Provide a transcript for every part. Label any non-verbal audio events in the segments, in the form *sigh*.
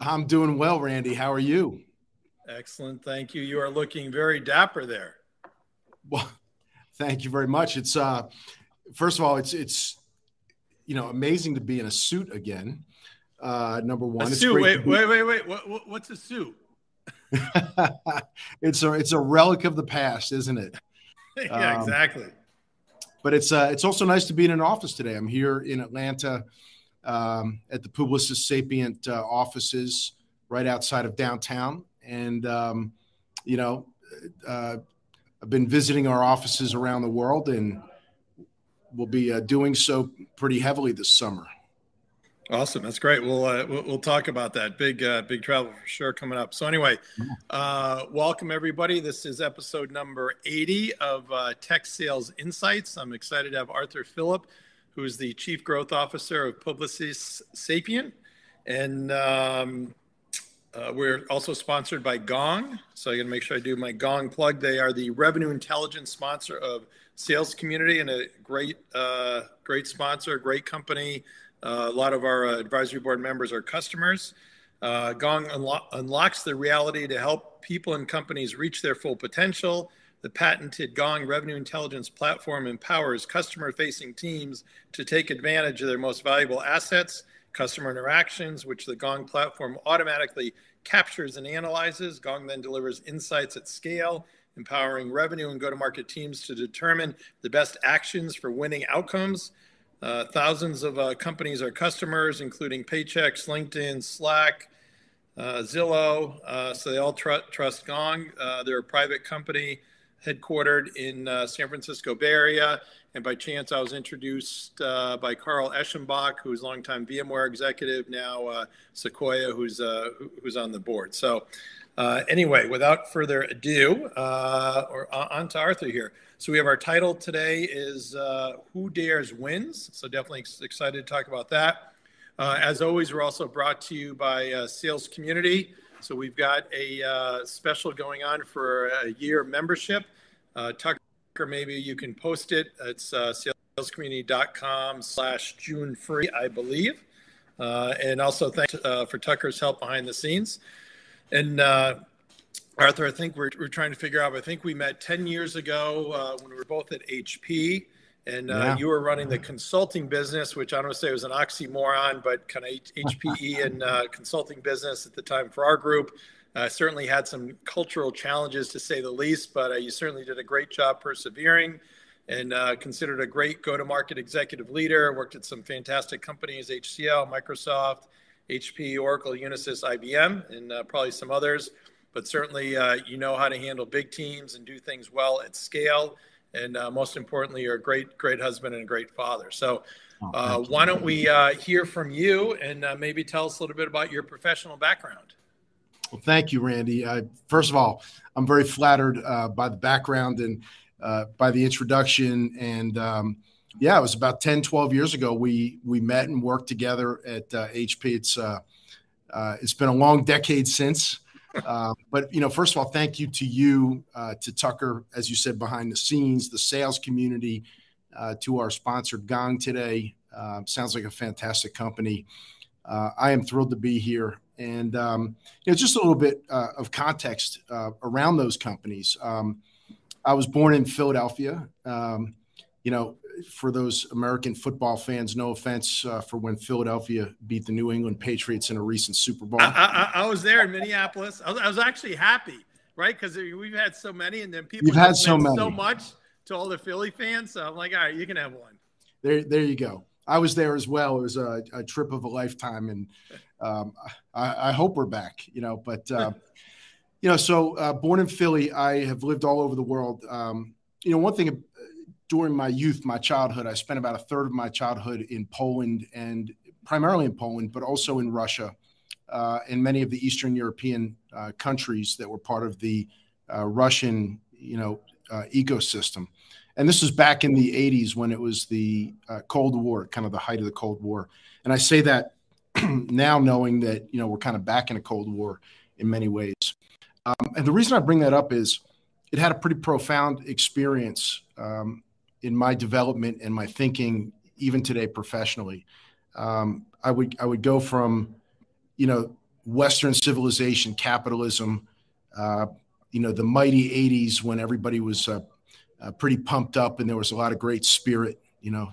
I'm doing well, Randy. How are you? Excellent. Thank you. You are looking very dapper there. Well, *laughs* thank you very much. It's uh first of all, it's it's you know amazing to be in a suit again. Uh number one. A suit. Wait, wait, wait, wait. What, what, what's a suit? *laughs* it's a it's a relic of the past, isn't it? *laughs* yeah, um, exactly. But it's uh it's also nice to be in an office today. I'm here in Atlanta um, at the Publicis Sapient uh, offices right outside of downtown, and um, you know, uh, I've been visiting our offices around the world, and we'll be uh, doing so pretty heavily this summer. Awesome, that's great. We'll uh, we'll, talk about that big uh, big travel for sure coming up. So anyway, uh, welcome everybody. This is episode number eighty of uh, Tech Sales Insights. I'm excited to have Arthur Filip, who's the Chief Growth Officer of Publicis Sapient, and um, uh, we're also sponsored by Gong. So I got to make sure I do my Gong plug. They are the revenue intelligence sponsor of Sales Community and a great, uh, great sponsor, great company. Uh, a lot of our uh, advisory board members are customers. Uh, Gong unlo- unlocks the reality to help people and companies reach their full potential. The patented Gong revenue intelligence platform empowers customer facing teams to take advantage of their most valuable assets customer interactions, which the Gong platform automatically captures and analyzes. Gong then delivers insights at scale, empowering revenue and go to market teams to determine the best actions for winning outcomes. Uh, thousands of uh, companies are customers, including Paychex, LinkedIn, Slack, uh, Zillow. Uh, so they all tr- trust Gong. Uh, they're a private company headquartered in uh, San Francisco Bay Area. And by chance, I was introduced uh, by Carl Eschenbach, who's longtime VMware executive, now uh, Sequoia, who's uh, who's on the board. So, uh, anyway, without further ado, uh, or on to Arthur here. So we have our title today is "Who Dares Wins." So definitely excited to talk about that. as always, we're also brought to you by Sales Community. So we've got a special going on for a year membership. Tucker maybe you can post it. It's uh, salescommunity.com slash June free, I believe. Uh, and also thanks uh, for Tucker's help behind the scenes. And uh, Arthur, I think we're, we're trying to figure out, I think we met 10 years ago uh, when we were both at HP and uh, yeah. you were running the consulting business, which I don't say was an oxymoron, but kind of HPE and uh, consulting business at the time for our group. Uh, certainly had some cultural challenges to say the least, but uh, you certainly did a great job persevering and uh, considered a great go to market executive leader. Worked at some fantastic companies HCL, Microsoft, HP, Oracle, Unisys, IBM, and uh, probably some others. But certainly, uh, you know how to handle big teams and do things well at scale. And uh, most importantly, you're a great, great husband and a great father. So, oh, why don't we hear from you and maybe tell us a little bit about your professional background? Well, thank you, Randy. Uh, first of all, I'm very flattered uh, by the background and uh, by the introduction. And um, yeah, it was about 10, 12 years ago we we met and worked together at HP. Uh, it's uh, uh, it's been a long decade since. But you know, first of all, thank you to you, to Tucker, as you said, behind the scenes, the sales community, to our sponsor Gong today. sounds like a fantastic company. I am thrilled to be here and um, you know, just a little bit uh, of context uh, around those companies. Um, I was born in Philadelphia. Um, you know, for those American football fans, no offense uh, for when Philadelphia beat the New England Patriots in a recent Super Bowl. I, I, I was there in Minneapolis. I was, I was actually happy, right? Because we've had so many, and then people You've had so many, so much to all the Philly fans. So I'm like, all right, you can have one. There, there you go. I was there as well. It was a, a trip of a lifetime, and um, I, I, hope we're back. You know, but uh, *laughs* you know, so uh, born in Philly, I have lived all over the world. Um, you know, one thing during my youth, my childhood, I spent about a third of my childhood in Poland and primarily in Poland, but also in Russia uh, and many of the Eastern European uh, countries that were part of the uh, Russian, you know, ecosystem. And this was back in the 80s when it was the uh, cold war kind of the height of the cold war. And i say that *clears throat* now knowing that you know we're kind of back in a cold war in many ways. Um, and the reason i bring that up is it had a pretty profound experience um, in my development and my thinking even today professionally um, i would i would go from you know Western civilization, capitalism, uh, you know, the mighty 80s when everybody was uh, uh, pretty pumped up and there was a lot of great spirit, you know.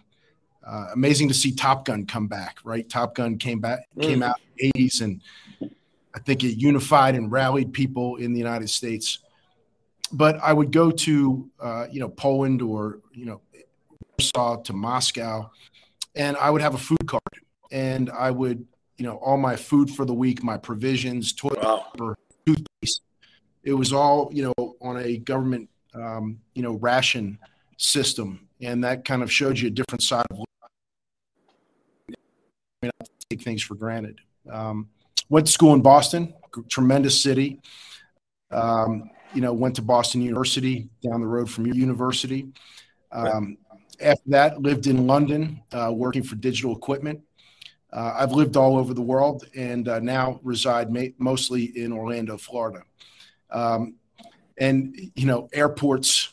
Uh, amazing to see Top Gun come back, right? Top Gun came back, came mm. out in the 80s, and I think it unified and rallied people in the United States. But I would go to, uh, you know, Poland or, you know, Warsaw to Moscow, and I would have a food card, and I would, you know, all my food for the week, my provisions, toilet wow. paper, toothpaste, it was all, you know, on a government, um, you know, ration system, and that kind of showed you a different side of life. I mean, I take things for granted. Um, went to school in Boston, tremendous city. Um, you know, went to Boston University down the road from your university. Um, after that, lived in London, uh, working for digital equipment. Uh, I've lived all over the world and uh, now reside ma- mostly in Orlando, Florida. Um, and, you know, airports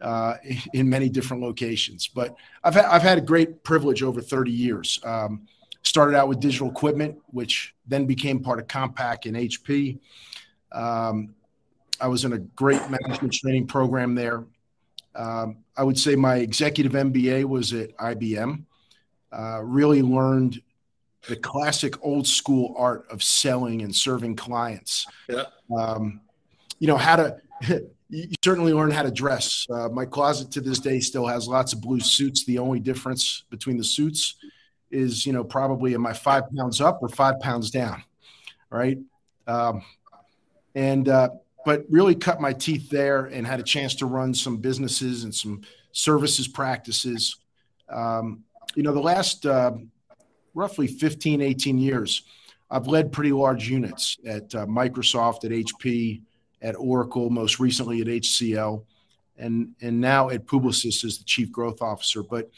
uh, in many different locations. But I've, ha- I've had a great privilege over 30 years. Um, started out with digital equipment, which then became part of Compaq and HP. Um, I was in a great management training program there. Um, I would say my executive MBA was at IBM. Uh, really learned the classic old school art of selling and serving clients. Yeah. Um, you know how to. *laughs* you certainly learn how to dress. Uh, my closet to this day still has lots of blue suits. The only difference between the suits is, you know, probably am I five pounds up or five pounds down, right? Um, and uh, but really cut my teeth there and had a chance to run some businesses and some services practices. Um, you know, the last uh, roughly 15, 18 years, I've led pretty large units at uh, Microsoft, at HP, at Oracle, most recently at HCL, and and now at Publicis as the chief growth officer. But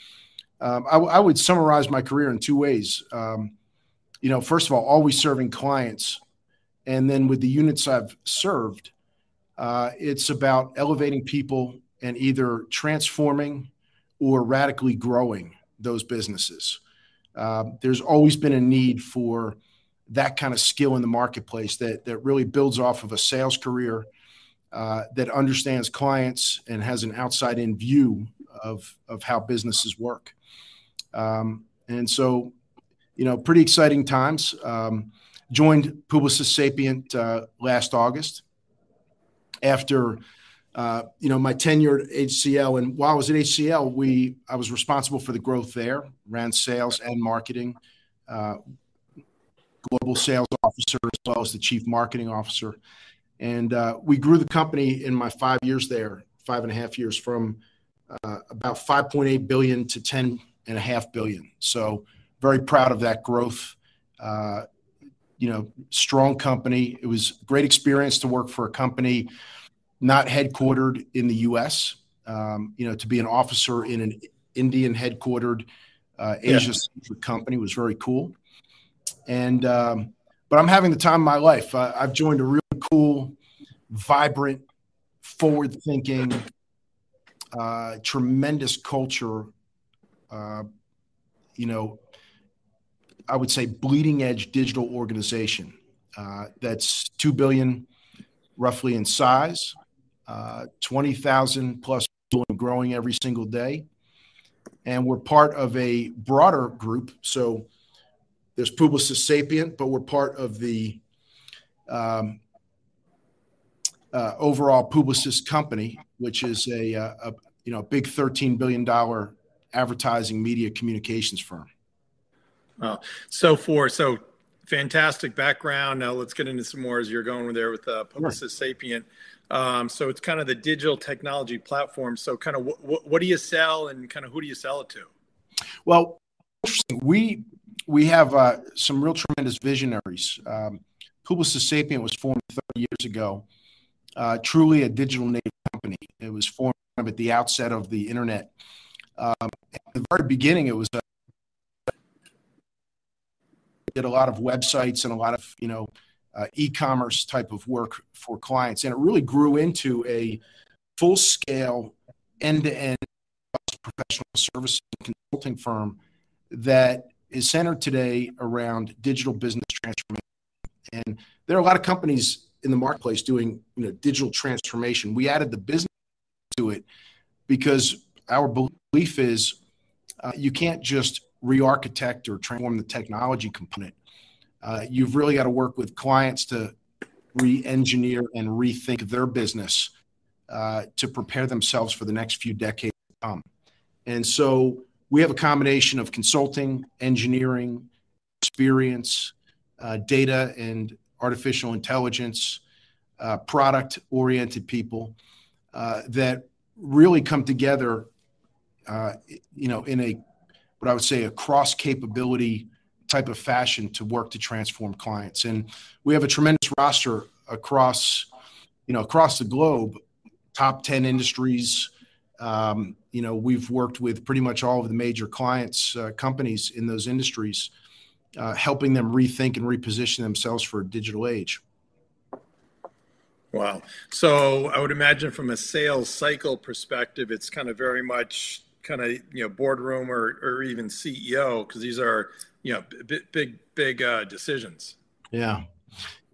um, I, would summarize my career in two ways. Um, you know, first of all, always serving clients, and then with the units I've served, uh, it's about elevating people and either transforming or radically growing those businesses. Uh, there's always been a need for that kind of skill in the marketplace that that really builds off of a sales career uh, that understands clients and has an outside in view of of how businesses work. Um, and so, you know, pretty exciting times. Um, joined Publicis Sapient uh, last August after uh, you know my tenure at HCL. And while I was at HCL, we I was responsible for the growth there, ran sales and marketing, uh, global sales officer as well as the chief marketing officer, and uh, we grew the company in my five years there, five and a half years from uh, about 5.8 billion to 10 and a half billion. So very proud of that growth. You know, strong company. It was great experience to work for a company not headquartered in the U.S. Um, you know, to be an officer in an Indian headquartered uh, Asia yeah. company was very cool. And um, but I'm having the time of my life. Uh, I've joined a really cool, vibrant, forward-thinking, uh, tremendous culture. Uh, you know, I would say, bleeding edge digital organization uh, that's 2 billion roughly in size, uh, 20,000 plus growing every single day. And we're part of a broader group. So there's Publicis Sapient, but we're part of the um, uh, overall Publicis company, which is a, uh, a you know big 13 billion dollar advertising media communications firm. Well, so for so fantastic background. Now let's get into some more as you're going there with uh, Publicis sure. Sapient. Um, so it's kind of the digital technology platform. So kind of what, what do you sell and kind of who do you sell it to? Well, we we have uh, some real tremendous visionaries. Um, Publicis Sapient was formed 30 years ago, uh, truly a digital native company. It was formed at the outset of the internet. Um, at the very beginning, it was a did a lot of websites and a lot of you know uh, e-commerce type of work for clients, and it really grew into a full-scale, end-to-end professional services consulting firm that is centered today around digital business transformation. And there are a lot of companies in the marketplace doing you know digital transformation. We added the business to it because our belief is uh, you can't just re-architect or transform the technology component. Uh, you've really got to work with clients to re-engineer and rethink their business uh, to prepare themselves for the next few decades to come. And so we have a combination of consulting, engineering, experience, uh, data and artificial intelligence, uh, product oriented people uh, that really come together, uh, you know, in a what I would say a cross capability type of fashion to work to transform clients. And we have a tremendous roster across, you know, across the globe, top 10 industries. Um, you know, we've worked with pretty much all of the major clients, uh, companies in those industries, uh, helping them rethink and reposition themselves for a digital age. Wow. So I would imagine from a sales cycle perspective, it's kind of very much kind of, you know, boardroom or, or even CEO, because these are, you know, big, big, big uh, decisions. Yeah.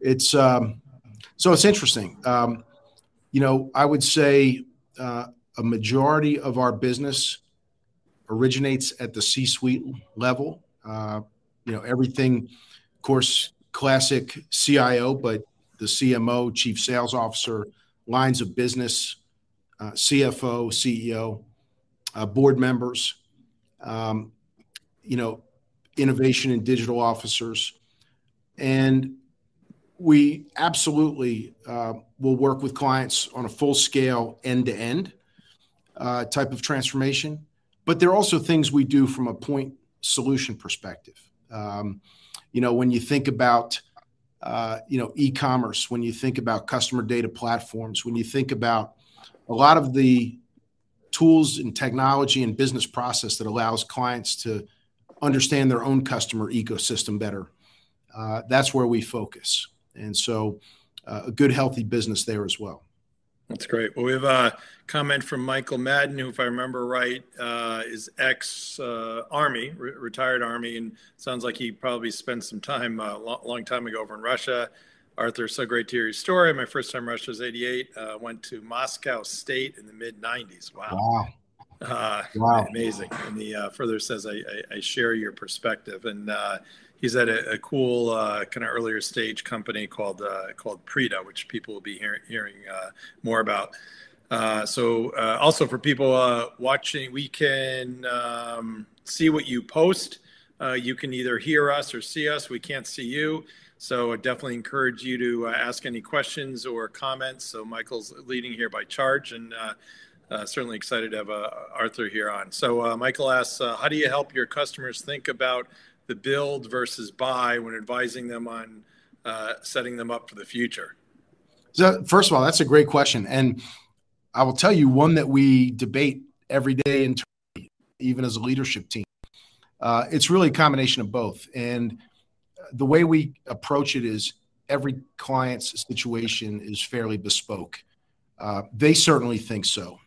It's, um, so it's interesting. Um, you know, I would say uh, a majority of our business originates at the C-suite level. Uh, you know, everything, of course, classic CIO, but the CMO, Chief Sales Officer, lines of business, uh, CFO, CEO, uh, board members, um, you know, innovation and digital officers. And we absolutely uh, will work with clients on a full scale end to end type of transformation. But there are also things we do from a point solution perspective. Um, you know, when you think about uh, you know e-commerce, when you think about customer data platforms, when you think about a lot of the tools and technology and business process that allows clients to understand their own customer ecosystem better, uh, that's where we focus. And so, uh, a good, healthy business there as well. That's great. Well, we have a comment from Michael Madden, who, if I remember right, uh, is ex uh, Army, re- retired Army, and sounds like he probably spent some time a uh, lo- long time ago over in Russia. Arthur, so great to hear your story. My first time Russia was 88. Uh, went to Moscow State in the mid 90s. Wow. Wow. Uh, wow. Amazing. And he uh, further says, I, I, I, share your perspective. And uh, he's at a, a cool uh, kind of earlier stage company called uh, called Prida, which people will be hear, hearing uh, more about. Uh, so uh, also for people uh, watching, we can um, see what you post. you can either hear us or see us. We can't see you. So I definitely encourage you to ask any questions or comments. So Michael's leading here by charge and uh, certainly excited to have uh, Arthur here on. So uh, Michael asks, how do you help your customers think about the build versus buy when advising them on uh, setting them up for the future? So, first of all, that's a great question, and I will tell you one that we debate every day internally, even as a leadership team. Uh, it's really a combination of both, and the way we approach it is every client's situation is fairly bespoke. Uh, they certainly think so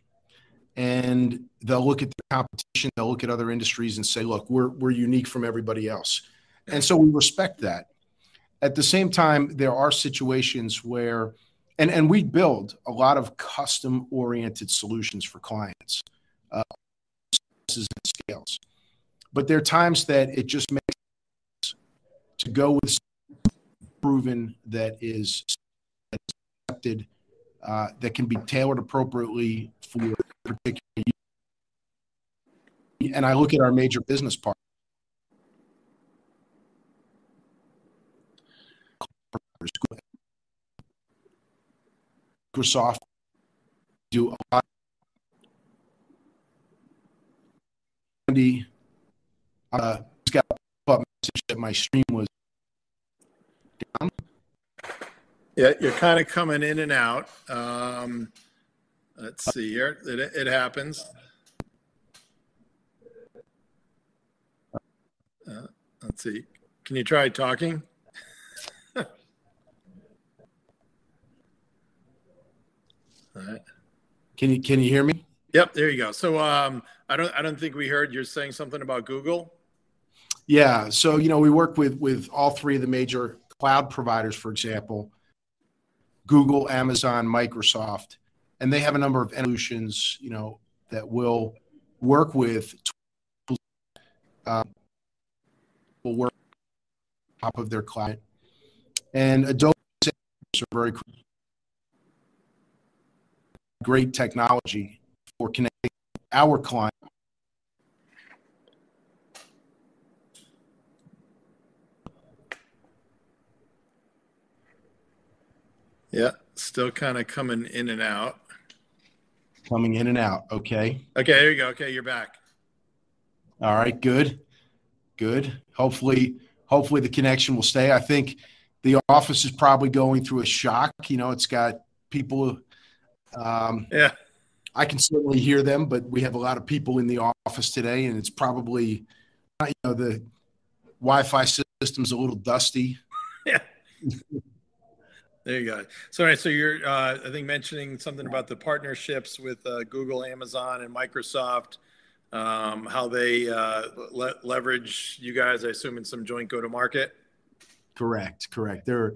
and they'll look at the competition, they'll look at other industries and say, look, we're, we're unique from everybody else. And so we respect that. At the same time, there are situations where, and, and we build a lot of custom oriented solutions for clients, uh, and scales. But there are times that it just makes to go with proven that is accepted, uh, that can be tailored appropriately for particular use and I look at our major business partners. Microsoft do a lot. Uh, message that my stream was down. Yeah, you're kind of coming in and out. Um, Let's see here. It, it happens. Uh, let's see. Can you try talking? *laughs* All right. Can you can you hear me? Yep, there you go. So um, I don't I don't think we heard you're saying something about Google. Yeah. So you know we work with with all three of the major cloud providers, for example, Google, Amazon, Microsoft, and they have a number of solutions, you know, that will work with um, will work on top of their client. And Adobe are very great technology for connecting our client. Yeah, still kind of coming in and out. Coming in and out. Okay. Okay, there you go. Okay, you're back. All right, good. Good. Hopefully, hopefully the connection will stay. I think the office is probably going through a shock. You know, it's got people. Um, yeah. I can certainly hear them, but we have a lot of people in the office today, and it's probably, you know, the Wi-Fi system's a little dusty. *laughs* Yeah. *laughs* there you go. So, right, so you're, uh, I think, mentioning something about the partnerships with uh, Google, Amazon, and Microsoft um, how they uh, le- leverage you guys, I assume, in some joint go to market. Correct, correct. They're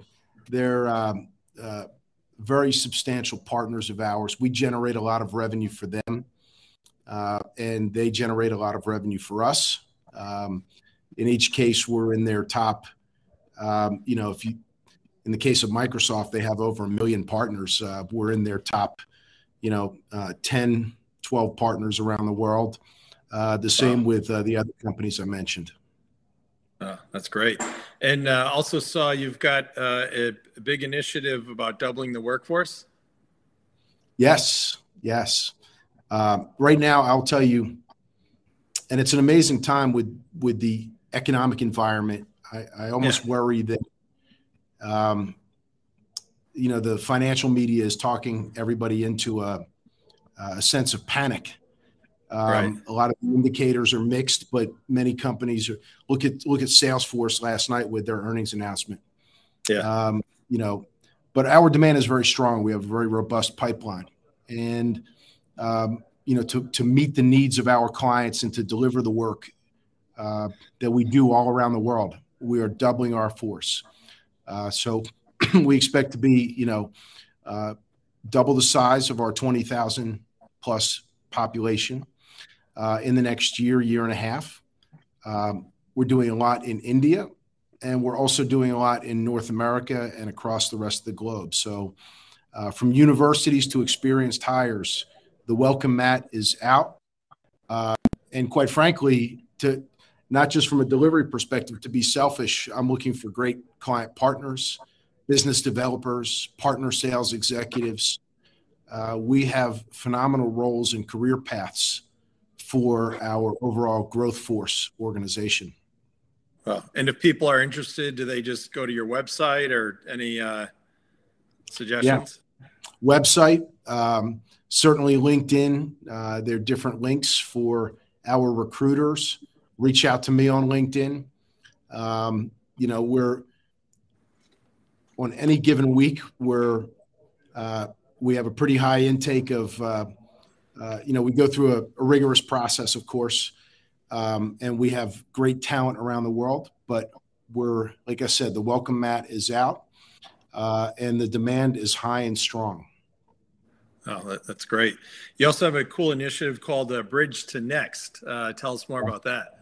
they're um, uh, very substantial partners of ours. We generate a lot of revenue for them, uh, and they generate a lot of revenue for us. Um, in each case, we're in their top. Um, you know, if you, in the case of Microsoft, they have over a million partners. Uh, we're in their top, you know, uh, 10, 12 partners around the world. Uh, the same with uh, the other companies I mentioned. Oh, that's great. And uh, also saw you've got uh, a, a, big initiative about doubling the workforce. Yes, yes. Um, right now, I'll tell you, and it's an amazing time with with the economic environment. I, I almost yeah. worry that, um, you know, the financial media is talking everybody into a, a sense of panic um, right. A lot of indicators are mixed, but many companies are, look at look at Salesforce last night with their earnings announcement. Yeah. Um, you know, but our demand is very strong. We have a very robust pipeline, and um, you know, to to meet the needs of our clients and to deliver the work uh, that we do all around the world, we are doubling our force. Uh, so *clears throat* we expect to be, you know, uh, double the size of our twenty thousand plus population uh, in the next year, year and a half. Um, we're doing a lot in India, and we're also doing a lot in North America and across the rest of the globe. So, uh, from universities to experienced hires, the welcome mat is out. Uh, and quite frankly, to not just from a delivery perspective, to be selfish, I'm looking for great client partners, business developers, partner sales executives. Uh, we have phenomenal roles and career paths for our overall growth force organization. Well, and if people are interested, do they just go to your website or any uh, suggestions? Yeah. Website, um, certainly LinkedIn. Uh, there are different links for our recruiters. Reach out to me on LinkedIn. Um, you know, we're on any given week, we're uh, we have a pretty high intake of uh, uh, you know, we go through a, a rigorous process, of course, um, and we have great talent around the world. But we're, like I said, the welcome mat is out, uh, and the demand is high and strong. Oh, that, that's great. You also have a cool initiative called uh, Bridge to Next. Uh, tell us more about that.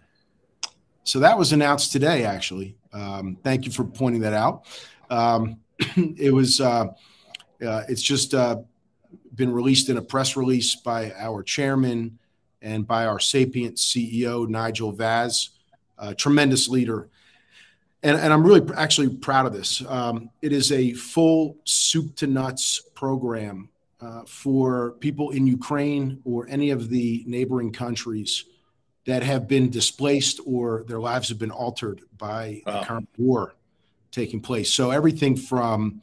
So that was announced today, actually. Um, thank you for pointing that out. Um, *clears throat* it was. Uh, uh, it's just uh, been released in a press release by our chairman and by our Sapient CEO, Nigel Vaz, a tremendous leader. And, and I'm really actually proud of this. Um, it is a full soup to nuts program uh, for people in Ukraine or any of the neighboring countries that have been displaced or their lives have been altered by wow. the current war taking place. So everything from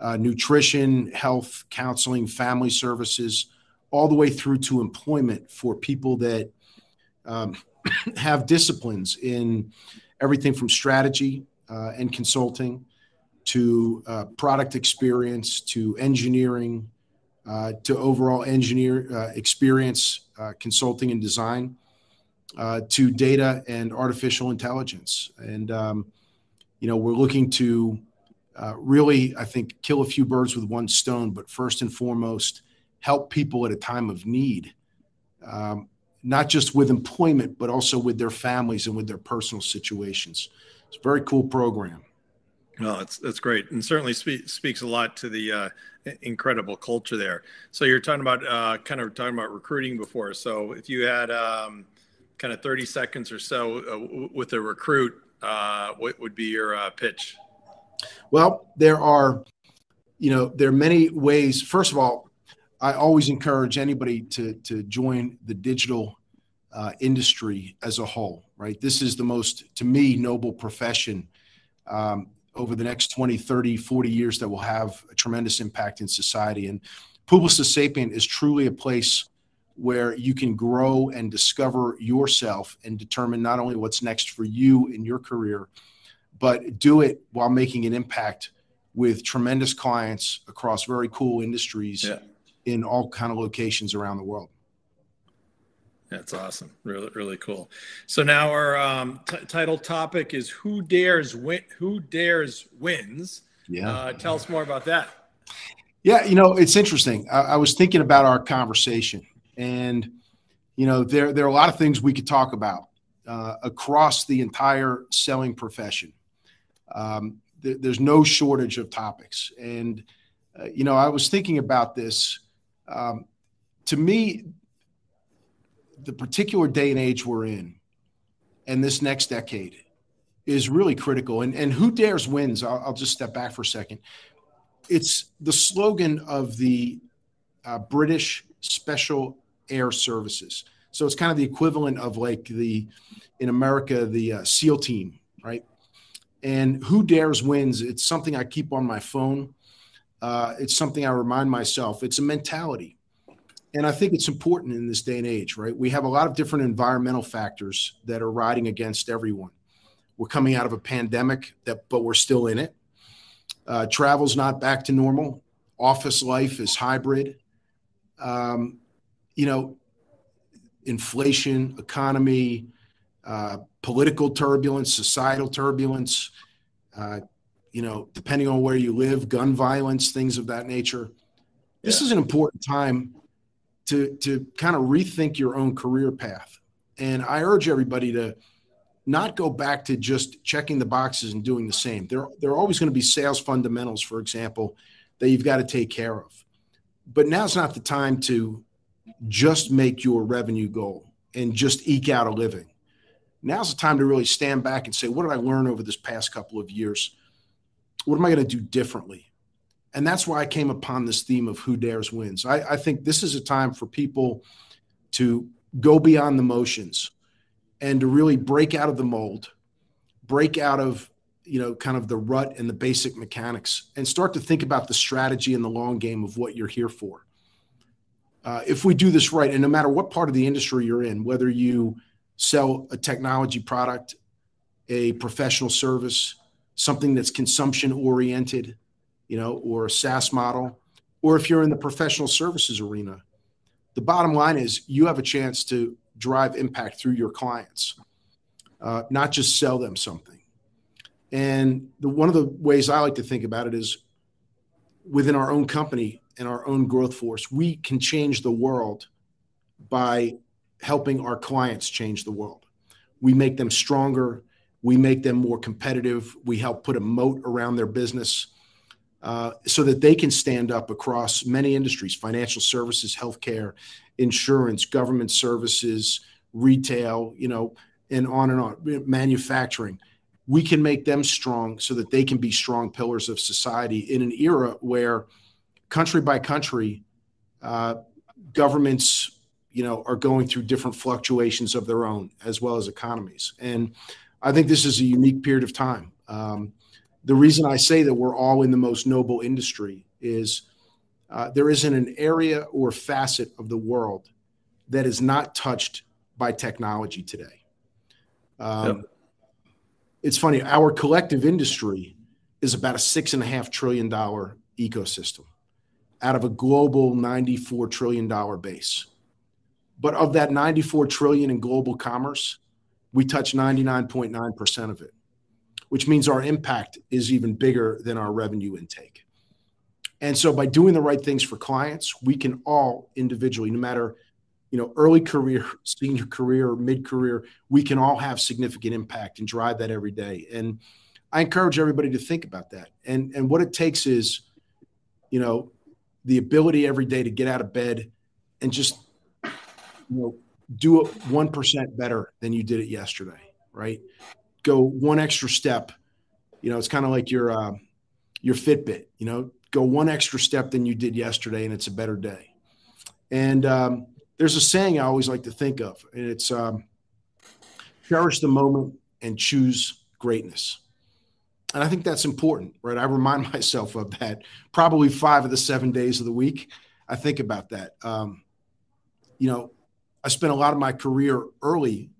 uh, nutrition, health, counseling, family services, all the way through to employment for people that um, *coughs* have disciplines in everything from strategy uh, and consulting to uh, product experience to engineering uh, to overall engineer uh, experience, uh, consulting and design to data and artificial intelligence. And um, you know, we're looking to uh, really, I think, kill a few birds with one stone, but first and foremost, help people at a time of need, um, not just with employment, but also with their families and with their personal situations. It's a very cool program. Well, that's that's great, and certainly spe- speaks a lot to the uh, incredible culture there. So you're talking about uh, kind of talking about recruiting before. So if you had um, kind of 30 seconds or so uh, with a recruit, uh, what would be your uh, pitch? Well, there are, you know, there are many ways. First of all, I always encourage anybody to to join the digital uh, industry as a whole. Right, this is the most, to me, noble profession. Um, over the next 20, 30, 40 years that will have a tremendous impact in society. And Publicis Sapient is truly a place where you can grow and discover yourself and determine not only what's next for you in your career, but do it while making an impact with tremendous clients across very cool industries yeah. in all kind of locations around the world. That's awesome. Really, really cool. So now our um, t- title topic is "Who dares win? Who dares wins?" Yeah. Uh, tell us more about that. Yeah, you know, it's interesting. I, I, was thinking about our conversation, and you know, there there are a lot of things we could talk about uh, across the entire selling profession. Um, th- there's no shortage of topics, and uh, you know, I was thinking about this. Um, to me, the particular day and age we're in and this next decade is really critical. And, and who dares wins, I'll, I'll just step back for a second. It's the slogan of the uh, British Special Air Services. So it's kind of the equivalent of like the, in America, the uh, SEAL team, right? And who dares wins. It's something I keep on my phone. Uh, it's something I remind myself. It's a mentality and I think it's important in this day and age, right? We have a lot of different environmental factors that are riding against everyone. We're coming out of a pandemic, that but we're still in it. Uh, travel's not back to normal. Office life is hybrid. Um, you know, inflation, economy, uh, political turbulence, societal turbulence. Uh, you know, depending on where you live, gun violence, things of that nature. This yeah. is an important time to to kind of rethink your own career path. And I urge everybody to not go back to just checking the boxes and doing the same. There, there are always going to be sales fundamentals, for example, that you've got to take care of. But now's not the time to just make your revenue goal and just eke out a living. Now's the time to really stand back and say, what did I learn over this past couple of years? What am I going to do differently? And that's why I came upon this theme of who dares wins. I, I think this is a time for people to go beyond the motions and to really break out of the mold, break out of you know kind of the rut and the basic mechanics and start to think about the strategy and the long game of what you're here for uh, if we do this right and no matter what part of the industry you're in whether you sell a technology product a professional service something that's consumption oriented you know, or a SaaS model, or if you're in the professional services arena, the bottom line is you have a chance to drive impact through your clients, uh, not just sell them something. And the, one of the ways I like to think about it is within our own company and our own growth force, we can change the world by helping our clients change the world. We make them stronger. We make them more competitive. We help put a moat around their business. Uh, so that they can stand up across many industries financial services, healthcare, insurance, government services, retail, you know, and on and on, manufacturing. We can make them strong so that they can be strong pillars of society in an era where country by country, uh, governments, you know, are going through different fluctuations of their own as well as economies. And I think this is a unique period of time. Um, the reason I say that we're all in the most noble industry is uh, there isn't an area or facet of the world that is not touched by technology today. Um, yep. It's funny, our collective industry is about a six and a half trillion dollar ecosystem out of a global 94 trillion dollar base. But of that 94 trillion in global commerce, we touch 99.9% of it which means our impact is even bigger than our revenue intake. And so by doing the right things for clients, we can all individually, no matter you know early career, *laughs* senior career, mid career, we can all have significant impact and drive that every day. And I encourage everybody to think about that. And and what it takes is, you know, the ability every day to get out of bed and just you know do it 1% better than you did it yesterday, right? Go one extra step. You know, it's kind of like your uh, your Fitbit, you know, go one extra step than you did yesterday and it's a better day. And um, there's a saying I always like to think of, and it's um, cherish the moment and choose greatness. And I think that's important, right? I remind *laughs* myself of that probably five of the seven days of the week. I think about that. Um, you know, I spent a lot of my career early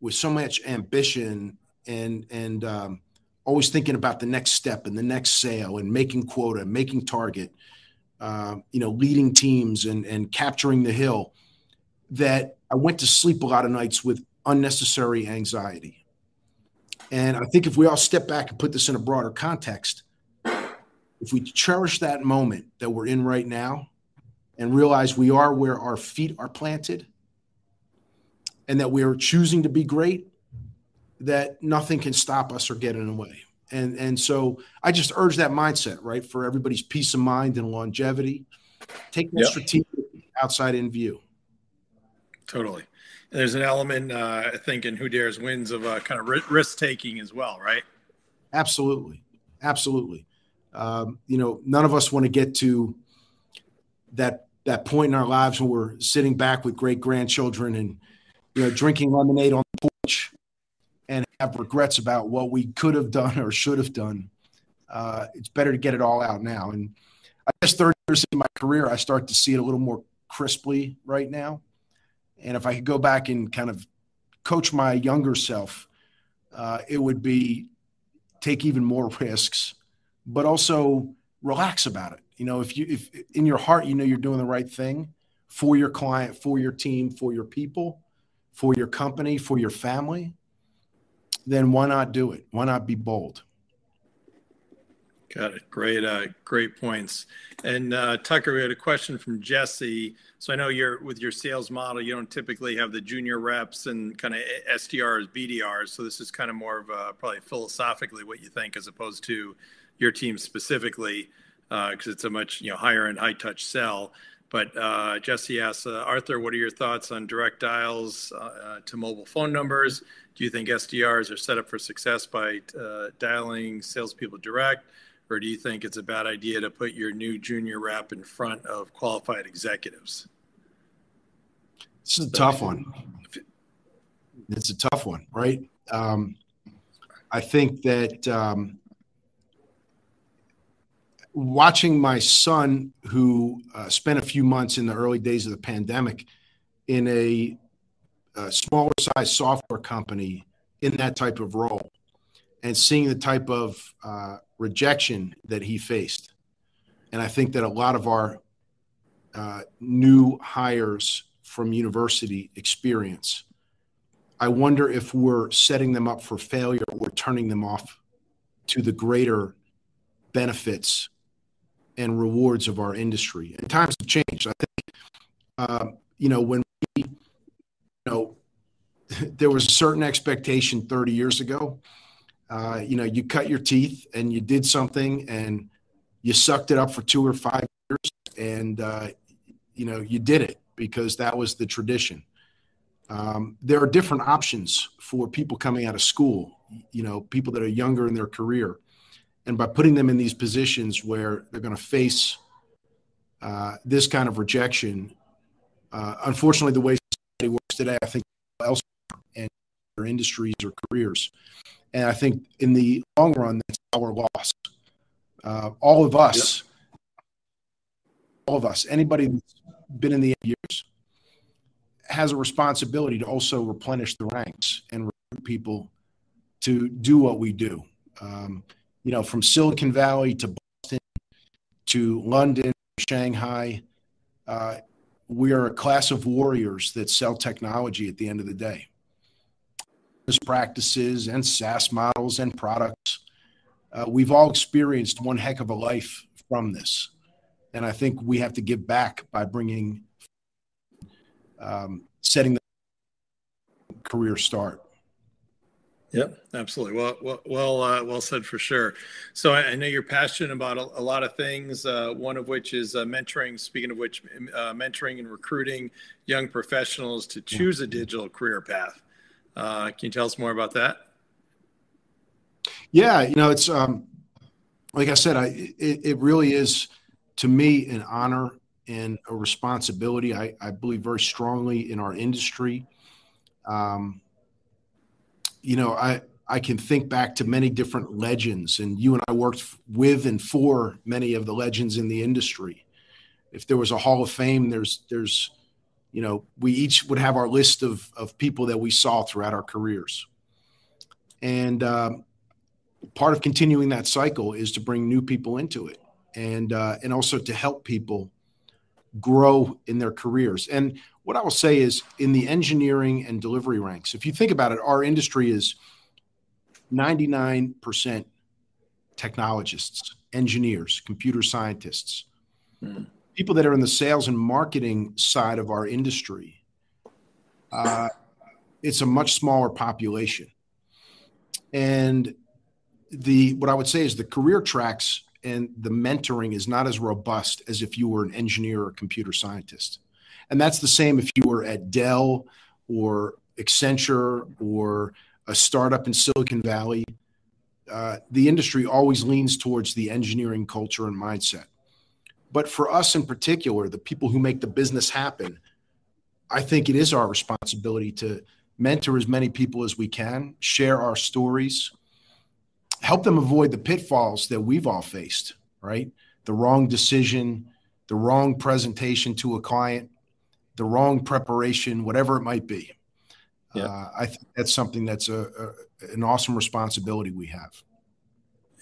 with so much ambition and and um, always thinking about the next step and the next sale and making quota, making target, uh, you know, leading teams and and capturing the hill. That I went to sleep a lot of nights with unnecessary anxiety. And I think if we all step back and put this in a broader context, if we cherish that moment that we're in right now and realize we are where our feet are planted and that we are choosing to be great, that nothing can stop us or get in the way. And and so I just urge that mindset, right, for everybody's peace of mind and longevity. Take that yep. strategic outside in view. Totally. There's an element, uh, I think, in Who Dares Wins of uh, kind of risk taking as well, right? Absolutely, absolutely. Um, you know, none of us want to get to that that point in our lives when we're sitting back with great grandchildren and you know drinking lemonade on the porch and have regrets about what we could have done or should have done. Uh, it's better to get it all out now. And I guess 30 years in my career, I start to see it a little more crisply right now. And if I could go back and kind of coach my younger self, uh, it would be take even more risks, but also relax about it. You know, if you if in your heart you know you're doing the right thing for your client, for your team, for your people, for your company, for your family, then why not do it? Why not be bold? Got it. Great, uh, great points. And uh, Tucker, we had a question from Jesse. So I know you're with your sales model, you don't typically have the junior reps and kind of SDRs, BDRs. So this is kind of more of a, probably philosophically what you think, as opposed to your team specifically, because uh, it's a much you know higher end, high touch sell. But uh, Jesse asks, uh, Arthur, what are your thoughts on direct dials uh, to mobile phone numbers? Do you think SDRs are set up for success by uh, dialing salespeople direct? Or do you think it's a bad idea to put your new junior rep in front of qualified executives? This is a tough one. It's a tough one, right? Um, I think that um, watching my son, who uh, spent a few months in the early days of the pandemic in a, a smaller size software company in that type of role, and seeing the type of uh, rejection that he faced. And I think that a lot of our uh, new hires from university experience, I wonder if we're setting them up for failure or turning them off to the greater benefits and rewards of our industry. And times have changed. I think, uh, you know, when we, you know, *laughs* there was a certain expectation 30 years ago. Uh, you know, you cut your teeth and you did something and you sucked it up for two or five years and, uh, you know, you did it because that was the tradition. Um, there are different options for people coming out of school, you know, people that are younger in their career and by putting them in these positions where they're going to face uh, this kind of rejection, uh, unfortunately, the way society works today, I think elsewhere in their industries or careers, and I think in the long run, that's our loss. Uh, all of us, yep. all of us, anybody that's been in the years, has a responsibility to also replenish the ranks and recruit people to do what we do. Um, you know, from Silicon Valley to Boston to London, Shanghai. Uh, we are a class of warriors that sell technology at the end of the day. Practices and SaaS models and products. Uh, we've all experienced one heck of a life from this. And I think we have to give back by bringing, um, setting the career start. Yep, absolutely. Well, well, well, uh, well said for sure. So I, I, know you're passionate about a, a lot of things. Uh, one of which is uh, mentoring. Speaking of which, uh, mentoring and recruiting young professionals to choose a digital career path. Uh, can you tell us more about that? Yeah, you know, it's um, like I said, I it, it really is to me an honor and a responsibility. I, I believe very strongly in our industry. Um, you know, I I can think back to many different legends, and you and I worked with and for many of the legends in the industry. If there was a Hall of Fame, there's there's you know, we each would have our list of of people that we saw throughout our careers, and um, part of continuing that cycle is to bring new people into it, and uh, and also to help people grow in their careers. And what I will say is, in the engineering and delivery ranks, if you think about it, our industry is ninety nine percent technologists, engineers, computer scientists. Mm people that are in the sales and marketing side of our industry, uh, it's a much smaller population. And the what I would say is the career tracks and the mentoring is not as robust as if you were an engineer or computer scientist. And that's the same if you were at Dell or Accenture or a startup in Silicon Valley. Uh, the industry always leans towards the engineering culture and mindset. But for us in particular, the people who make the business happen, I think it is our responsibility to mentor as many people as we can, share our stories, help them avoid the pitfalls that we've all faced, right? The wrong decision, the wrong presentation to a client, the wrong preparation, whatever it might be. Yeah. Uh, I think that's something that's a, a, an awesome responsibility we have.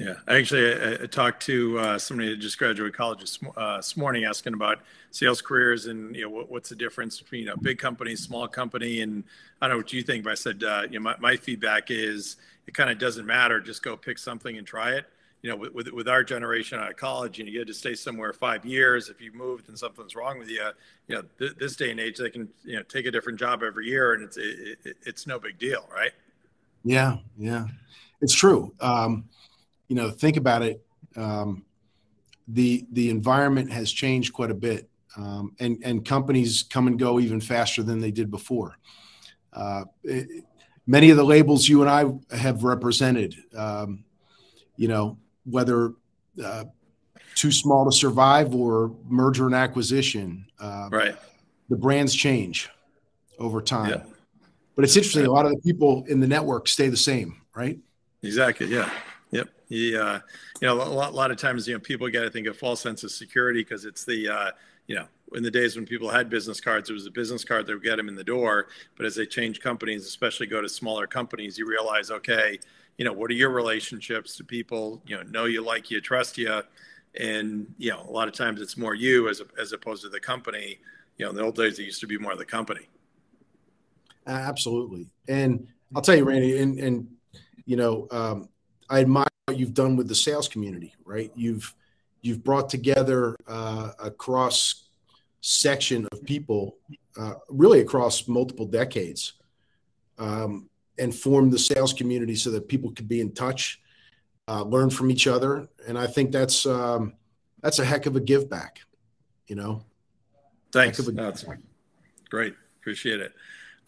Yeah, actually, I, I talked to uh, somebody that just graduated college this, uh, this, morning, asking about sales careers and you know what, what's the difference between a big company, small company, and I don't know what you think, but I said uh, you know my, my feedback is it kind of doesn't matter, just go pick something and try it. You know, with, with, with our generation out of college, and you had to stay somewhere five years. If you moved and something's wrong with you, you know, th- this day and age, they can you know take a different job every year, and it's it, it, it's no big deal, right? Yeah, yeah, it's true. Um, you know, think about it. Um, the the environment has changed quite a bit, um, and and companies come and go even faster than they did before. Uh, it, many of the labels you and I have represented, um, you know, whether uh, too small to survive or merger and acquisition, uh, right? The brands change over time, yeah. but it's interesting. A lot of the people in the network stay the same, right? Exactly. Yeah. Yep. Yeah. You know, a lot, a lot of times, you know, people get, I think, a false sense of security because it's the, uh, you know, in the days when people had business cards, it was a business card that would get them in the door. But as they change companies, especially go to smaller companies, you realize, okay, you know, what are your relationships to people, you know, know you, like you, trust you. And, you know, a lot of times it's more you as, as opposed to the company. You know, in the old days, it used to be more the company. Absolutely. And I'll tell you, Randy, and, and you know, um, I admire what you've done with the sales community, right? You've you've brought together uh, a cross section of people, uh, really across multiple decades, um, and formed the sales community so that people could be in touch, uh, learn from each other, and I think that's um, that's a heck of a give back, you know. Thanks. That's great. Appreciate it.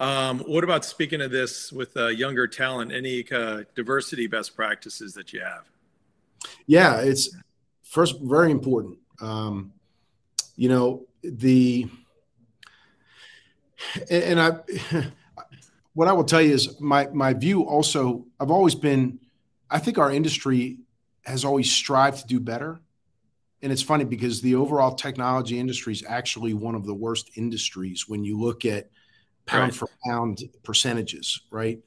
Um, what about speaking of this with uh, younger talent? Any uh, diversity best practices that you have? Yeah, it's first very important. Um, you know the and I *laughs* what I will tell you is my my view also I've always been I think our industry has always strived to do better. And it's funny because the overall technology industry is actually one of the worst industries when you look at pound right. for pound percentages, right?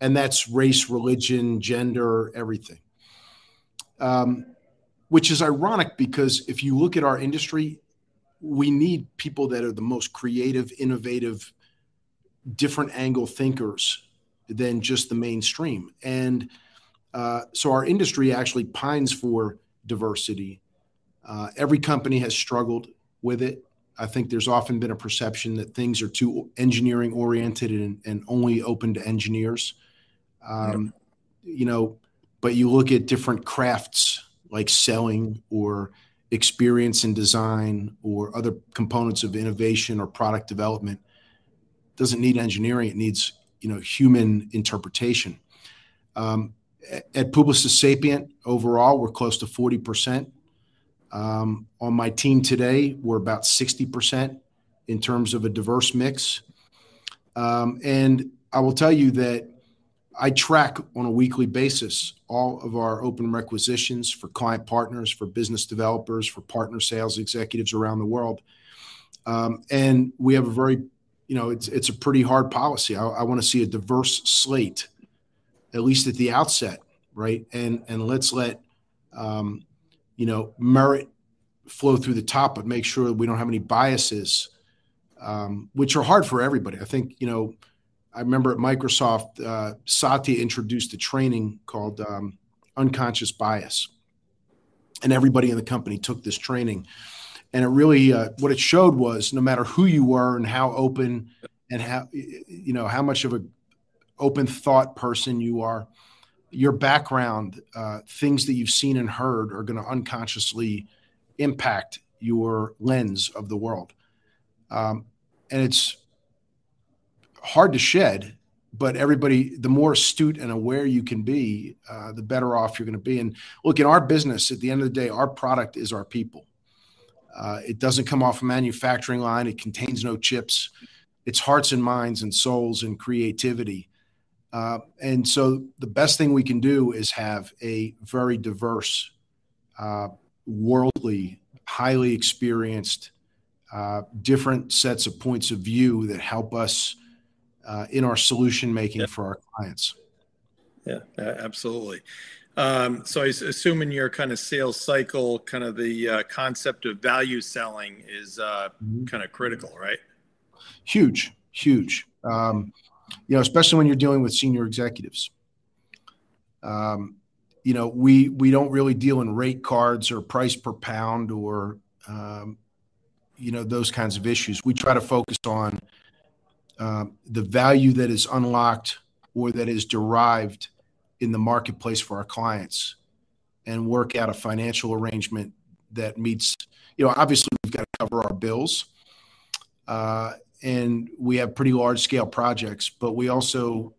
And that's race, religion, gender, everything. Um, which is ironic because if you look at our industry, we need people that are the most creative, innovative, different angle thinkers than just the mainstream. And uh, so our industry actually pines for diversity. Uh, every company has struggled with it. I think there's often been a perception that things are too engineering oriented and, and only open to engineers. Um, yeah. You know, but you look at different crafts like selling or experience in design or other components of innovation or product development doesn't need engineering it needs you know human interpretation um, at publicis sapient overall we're close to 40% um, on my team today we're about 60% in terms of a diverse mix um, and i will tell you that I track on a weekly basis all of our open requisitions for client partners, for business developers, for partner sales executives around the world. Um, and we have a very, you know, it's, it's a pretty hard policy. I, want to see a diverse slate, at least at the outset, right? And and let's let, um, you know, merit flow through the top, but make sure we don't have any biases, um, which are hard for everybody. I think, you know, I remember at Microsoft, uh, Satya introduced a training called um, Unconscious Bias. And everybody in the company took this training. And it really, uh, what it showed was no matter who you were and how open and how, you know, how much of a open thought person you are, your background, uh, things that you've seen and heard are going to unconsciously impact your lens of the world. Um, and it's hard to shed, but everybody, the more astute and aware you can be, uh, the better off you're going to be. And look, in our business, at the end of the day, our product is our people. Uh, it doesn't come off a manufacturing line. It contains no chips. It's hearts and minds and souls and creativity. Uh, and so the best thing we can do is have a very diverse, uh, worldly, highly experienced, uh, different sets of points of view that help us uh, in our solution making yeah. for our clients. Yeah, absolutely. Um, so I assume in your kind of sales cycle, kind of the uh, concept of value selling is uh, mm-hmm. kind of critical, right? Huge, huge. Um, you know, especially when you're dealing with senior executives. Um, you know, we we don't really deal in rate cards or price per pound or um, you know those kinds of issues. We try to focus on um, the value that is unlocked or that is derived in the marketplace for our clients and work out a financial arrangement that meets you know obviously we've got to cover our bills uh, and we have pretty large scale projects but we also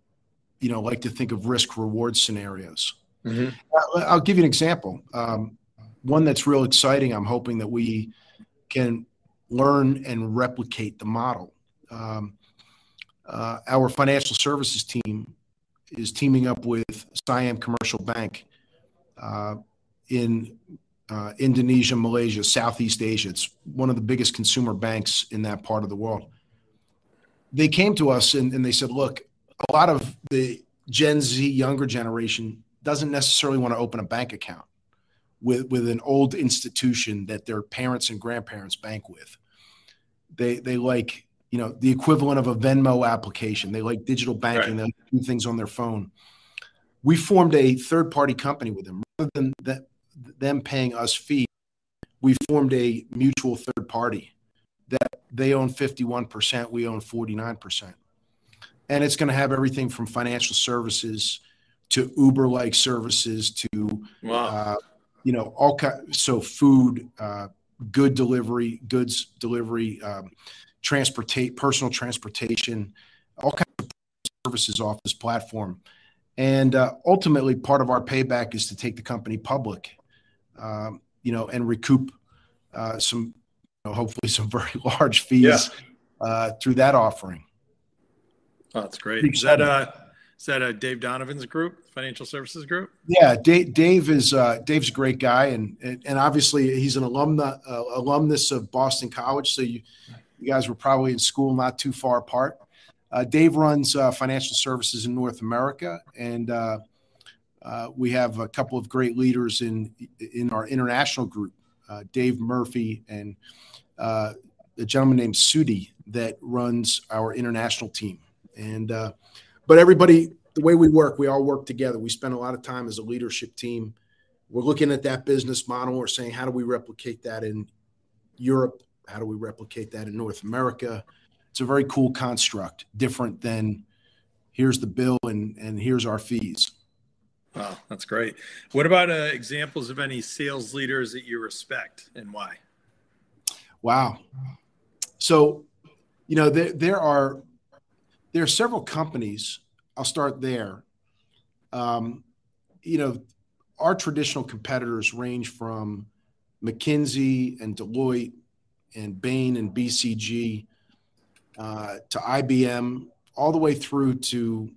you know like to think of risk reward scenarios mm-hmm. i'll give you an example um, one that's real exciting i'm hoping that we can learn and replicate the model um, uh, our financial services team is teaming up with Siam Commercial Bank uh, in uh, Indonesia, Malaysia, Southeast Asia. It's one of the biggest consumer banks in that part of the world. They came to us and, and they said, look, a lot of the Gen Z younger generation doesn't necessarily want to open a bank account with, with an old institution that their parents and grandparents bank with. They, they like you know, the equivalent of a Venmo application. They like digital banking, right. they do things on their phone. We formed a third party company with them rather than that, them paying us fee. We formed a mutual third party that they own 51%, we own 49%. And it's going to have everything from financial services to Uber like services to, wow. uh, you know, all kind, so food, uh, good delivery, goods delivery, um, transportate personal transportation, all kinds of services off this platform. And uh, ultimately, part of our payback is to take the company public, um, you know, and recoup uh, some, know, hopefully, some very *laughs* large fees yeah. uh, through that offering. Oh, that's great. Is that uh, is that a Dave Donovan's group, financial services group? Yeah, Dave, Dave is uh, Dave's a great guy, and and obviously he's an alumna uh, alumnus of Boston College. So you you guys were probably in school not too far apart. Uh, Dave runs uh, financial services in North America, and uh, uh we have a couple of great leaders in in our international group. Uh, Dave Murphy and uh, a gentleman named Sudi that runs our international team. And uh, but everybody the way we work, we all work together. We spend a lot of time as a leadership team. We're looking at that business model. We're saying, how do we replicate that in Europe? How do we replicate that in North America? It's a very cool construct, different than here's the bill and and here's our fees. Wow, that's great. What about uh, examples of any sales leaders that you respect and why? Wow. So, you know, there, there are there are several companies. I'll start there. Um, you know, our traditional competitors range from McKinsey and Deloitte and Bain and BCG uh, to IBM, all the way through to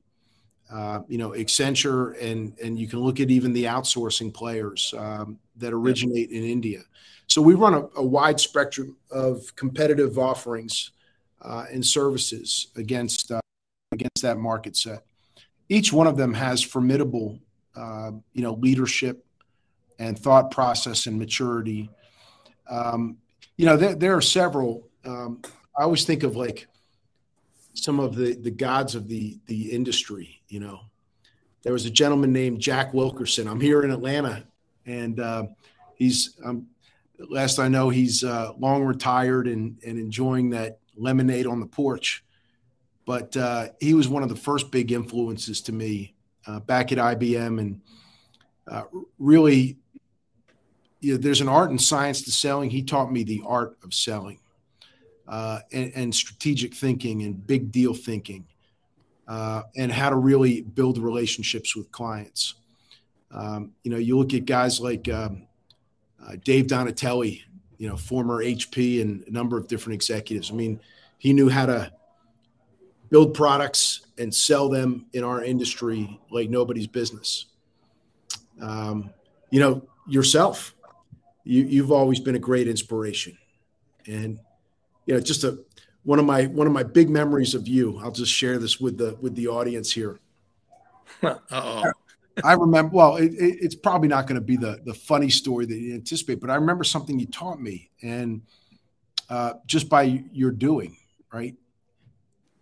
uh, you know Accenture, and and you can look at even the outsourcing players um, that originate in India. So we run a, a wide spectrum of competitive offerings uh, and services against uh, against that market set. Each one of them has formidable, uh, you know, leadership and thought process and maturity. Um, you know, there, there are several. Um, I always think of like some of the the gods of the the industry. You know, there was a gentleman named Jack Wilkerson. I'm here in Atlanta, and uh, he's um, last I know he's uh, long retired and and enjoying that lemonade on the porch. But uh, he was one of the first big influences to me uh, back at IBM, and uh, really, you know, there's an art and science to selling. He taught me the art of selling uh, and, and, strategic thinking and big deal thinking uh, and how to really build relationships with clients. Um, you know, you look at guys like um, uh, Dave Donatelli, you know, former HP and a number of different executives. I mean, he knew how to build products and sell them in our industry like nobody's business. Um, you know, yourself, you, you've always been a great inspiration. And you know, just a one of my one of my big memories of you. I'll just share this with the with the audience here. oh I remember. Well, it, it, it's probably not going to be the the funny story that you anticipate, but I remember something you taught me, and uh, just by your doing, right?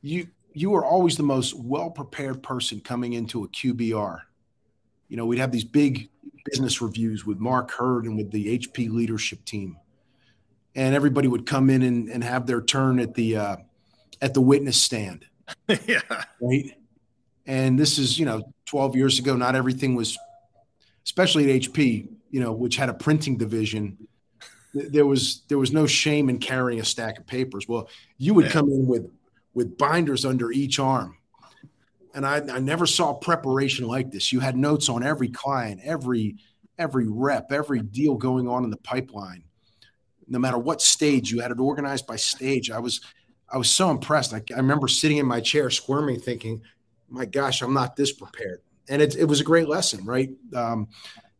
You you were always the most well prepared person coming into a QBR. You know, we'd have these big business reviews with Mark Hurd and with the HP leadership team and everybody would come in and, and have their turn at the uh, at the witness stand. *laughs* yeah. Right. And this is you know 12 years ago. Not everything was, especially at HP, you know, which had a printing division. There was there was no shame in carrying a stack of papers. Well, you would yeah. come in with with binders under each arm. And I, I never saw preparation like this. You had notes on every client, every every rep, every deal going on in the pipeline no matter what stage you had it organized by stage. I was I was so impressed. I, I remember sitting in my chair squirming, thinking, "My gosh, I'm not this prepared." And it, it was a great lesson, right? Um,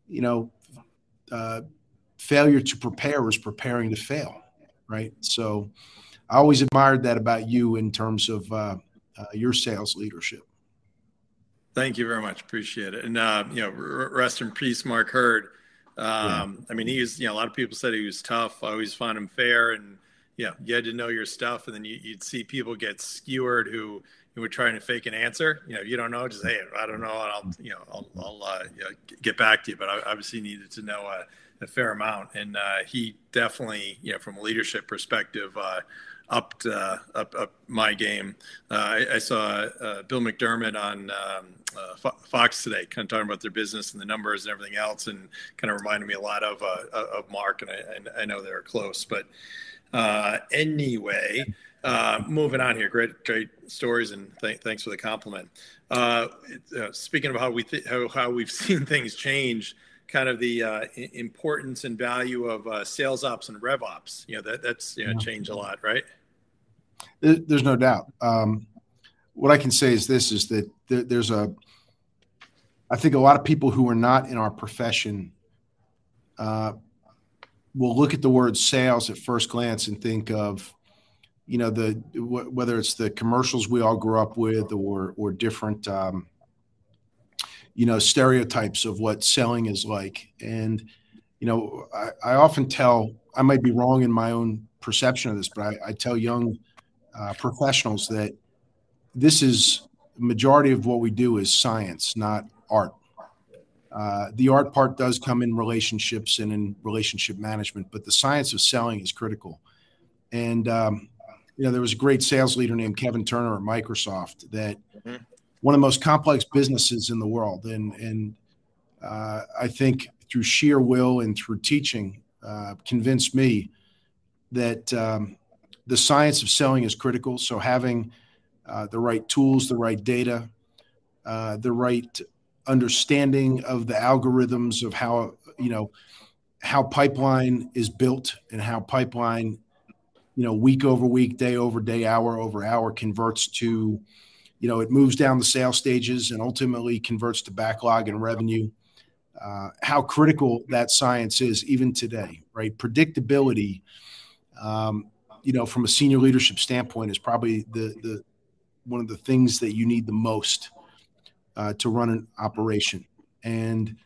you know, uh, failure to prepare is preparing to fail, right? So, I always admired that about you in terms of uh, uh, your sales leadership. Thank you very much. Appreciate it. And uh, you know, rest in peace, Mark Hurd. Um, yeah. I mean, he's, you know, a lot of people said he was tough. I always found him fair and, yeah, you had to know your stuff. And then you, would see people get skewered who, who were trying to fake an answer. You know, you don't know, just, hey, I don't know. I'll, you know, I'll, I'll uh, you know, get back to you. But I obviously needed to know a, a fair amount. And uh, he definitely, you know, from a leadership perspective, uh, upped uh, up, up my game. Uh, I, I, saw uh, Bill McDermott on um, uh, Fox today, kind of talking about their business and the numbers and everything else, and kind of reminded me a lot of uh, of Mark, and I, I know they're close. But uh, anyway, moving on here, great great stories, and th- thanks for the compliment. speaking of how we th- how, how we've *laughs* seen things change kind of the uh, importance and value of uh, sales ops and rev ops. You know, that that's you know, changed a lot, right? There's no doubt. Um, what I can say is this: is that there's a, I think a lot of people who are not in our profession uh, will look at the word sales at first glance and think of, you know, the whether it's the commercials we all grew up with or or different. Um, you know stereotypes of what selling is like and you know I, I often tell i might be wrong in my own perception of this but i, I tell young uh, professionals that this is majority of what we do is science, not art. Uh, the art part does come in relationships and in relationship management, but the science of selling is critical. And um, you know, there was a great sales leader named Kevin Turner at Microsoft that mm-hmm. One of the most complex businesses in the world, and and uh, I think through sheer will and through teaching, uh, convinced me that um, the science of selling is critical. So having uh, the right tools, the right data, uh, the right understanding of the algorithms of how you know how pipeline is built and how pipeline you know week over week day over day hour over hour converts to you know it moves down the sales stages and ultimately converts to backlog and revenue. Uh, how critical that science is even today right? Predictability um, you know from a senior leadership standpoint is probably the the one of the things that you need the most uh, to run an operation. And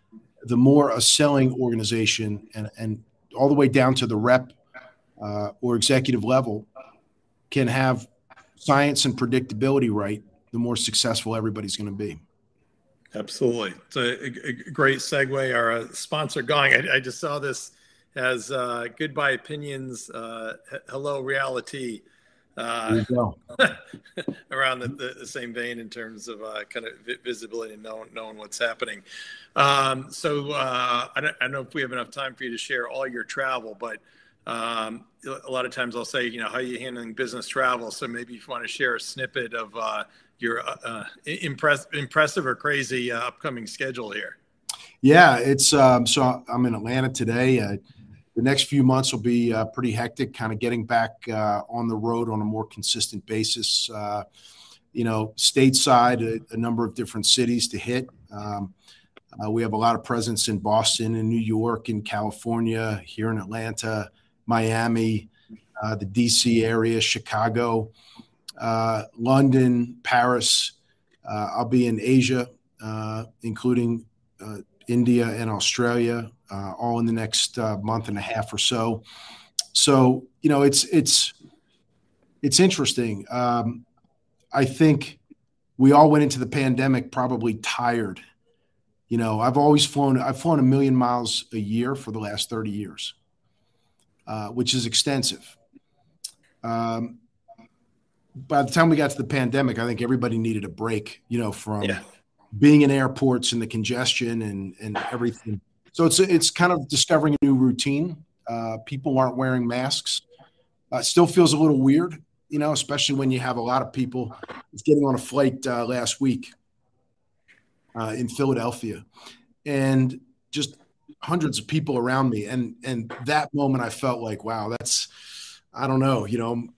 the more a selling organization and, and all the way down to the rep uh, or executive level can have science and predictability right, the more successful everybody's going to be. Absolutely. It's a, a great segue. Our sponsor, Gong, I, I, just saw this as uh, Goodbye Opinions, uh, Hello Reality. Uh, *laughs* around the, the, the, same vein in terms of uh, kind of visibility and knowing, knowing what's happening. Um, so uh, I, don't, I, don't, know if we have enough time for you to share all your travel, but um, a lot of times I'll say, you know, how are you handling business travel? So maybe if you want to share a snippet of uh, your uh, uh impress- impressive or crazy uh, upcoming schedule here. Yeah, it's um, so I'm in Atlanta today. Uh, the next few months will be uh, pretty hectic, kind of getting back on the road on a more consistent basis. you know, stateside, a, a, number of different cities to hit. Um, we have a lot of presence in Boston and New York and California, here in Atlanta. Miami, uh, the DC area, Chicago, uh, London, Paris. Uh, I'll be in Asia, uh, including uh, India and Australia, uh, all in the next month and a half or so. So you know, it's it's it's interesting. Um, I think we all went into the pandemic probably tired. You know, I've always flown. I've flown a million miles a year for the last thirty years. Uh, which is extensive. Um, by the time we got to the pandemic, I think everybody needed a break, you know, from yeah. being in airports and the congestion and, and everything. So it's it's kind of discovering a new routine. Uh, people aren't wearing masks. Uh, still feels a little weird, you know, especially when you have a lot of people. getting on a flight uh, last week uh, in Philadelphia, and just hundreds of people around me, and and that moment I felt like, wow, that's I don't know, you know.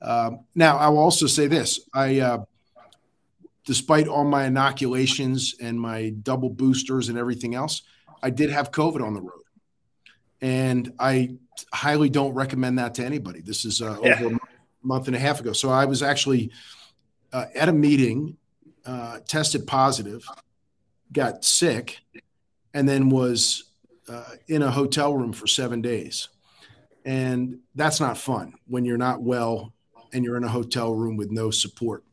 Uh, now I will also say this: I, uh, despite all my inoculations and my double boosters and everything else, I did have COVID on the road, and I highly don't recommend that to anybody. This is uh, yeah. over a month and a half ago, so I was actually uh, at a meeting, uh, tested positive, got sick, and then was uh, in a hotel room for seven days. And that's not fun when you're not well and you're in a hotel room with no support.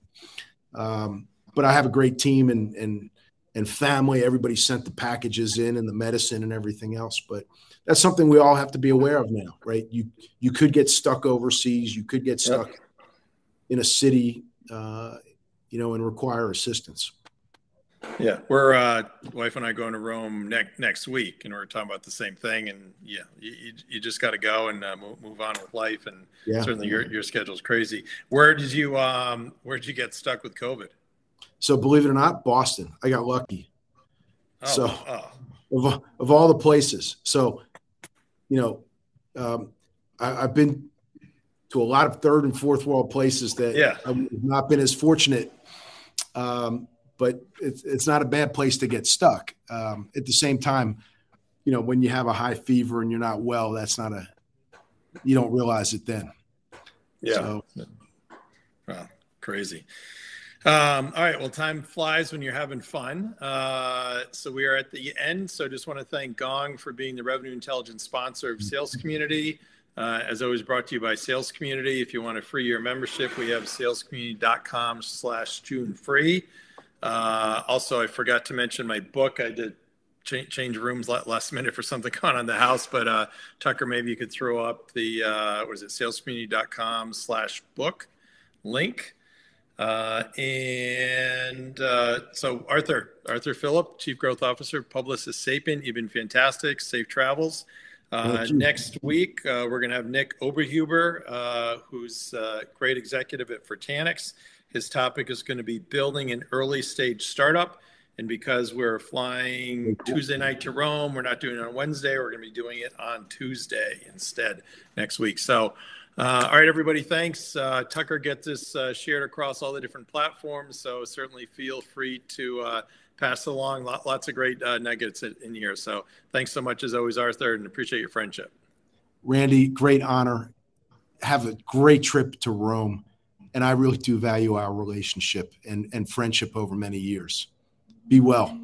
Um, but I have a great team and, and, and family. Everybody sent the packages in and the medicine and everything else. But that's something we all have to be aware of now, right? You, you could get stuck overseas. You could get stuck yep. in a city, uh, you know, and require assistance. Yeah, we're uh, wife and I going to Rome next next week, and we're talking about the same thing. And yeah, you, you just got to go and uh, move, move on with life. And yeah. certainly your your schedule's crazy. Where did you um where did you get stuck with COVID? So believe it or not, Boston. I got lucky. Oh, so oh. Of, of all the places, so you know, um, I, have been to a lot of third and fourth world places that yeah. I've not been as fortunate. Um, but it's it's not a bad place to get stuck. Um, at the same time, you know, when you have a high fever and you're not well, that's not a you don't realize it then. Yeah. So, wow, crazy. Um, all right. Well, time flies when you're having fun. Uh, so we are at the end. So just want to thank Gong for being the revenue intelligence sponsor of Sales Community. Uh, as always, brought to you by Sales Community. If you want a free year membership, we have salescommunity.com slash June free. Uh, also, I forgot to mention my book. I did change, change rooms last minute for something *laughs* going on in the house, but uh, Tucker, maybe you could throw up the, uh, what is it, salescommunity.com slash book link. Uh, and uh, so Arthur, Arthur Filip, Chief Growth Officer, Publicis Sapient, you've been fantastic. Safe travels. Uh, next week, uh, we're going to have Nick Oberhuber, uh, who's a great executive at Fortanix. His topic is going to be building an early stage startup. And because we're flying Tuesday night to Rome, we're not doing it on Wednesday. We're going to be doing it on Tuesday instead next week. So, uh, all right, everybody, thanks. Uh, Tucker gets this uh, shared across all the different platforms. So, certainly feel free to pass along lots of great uh, nuggets in here. So thanks so much as always, Arthur, and appreciate your friendship. Randy, great honor. Have a great trip to Rome. And I really do value our relationship and, and friendship over many years. Be well.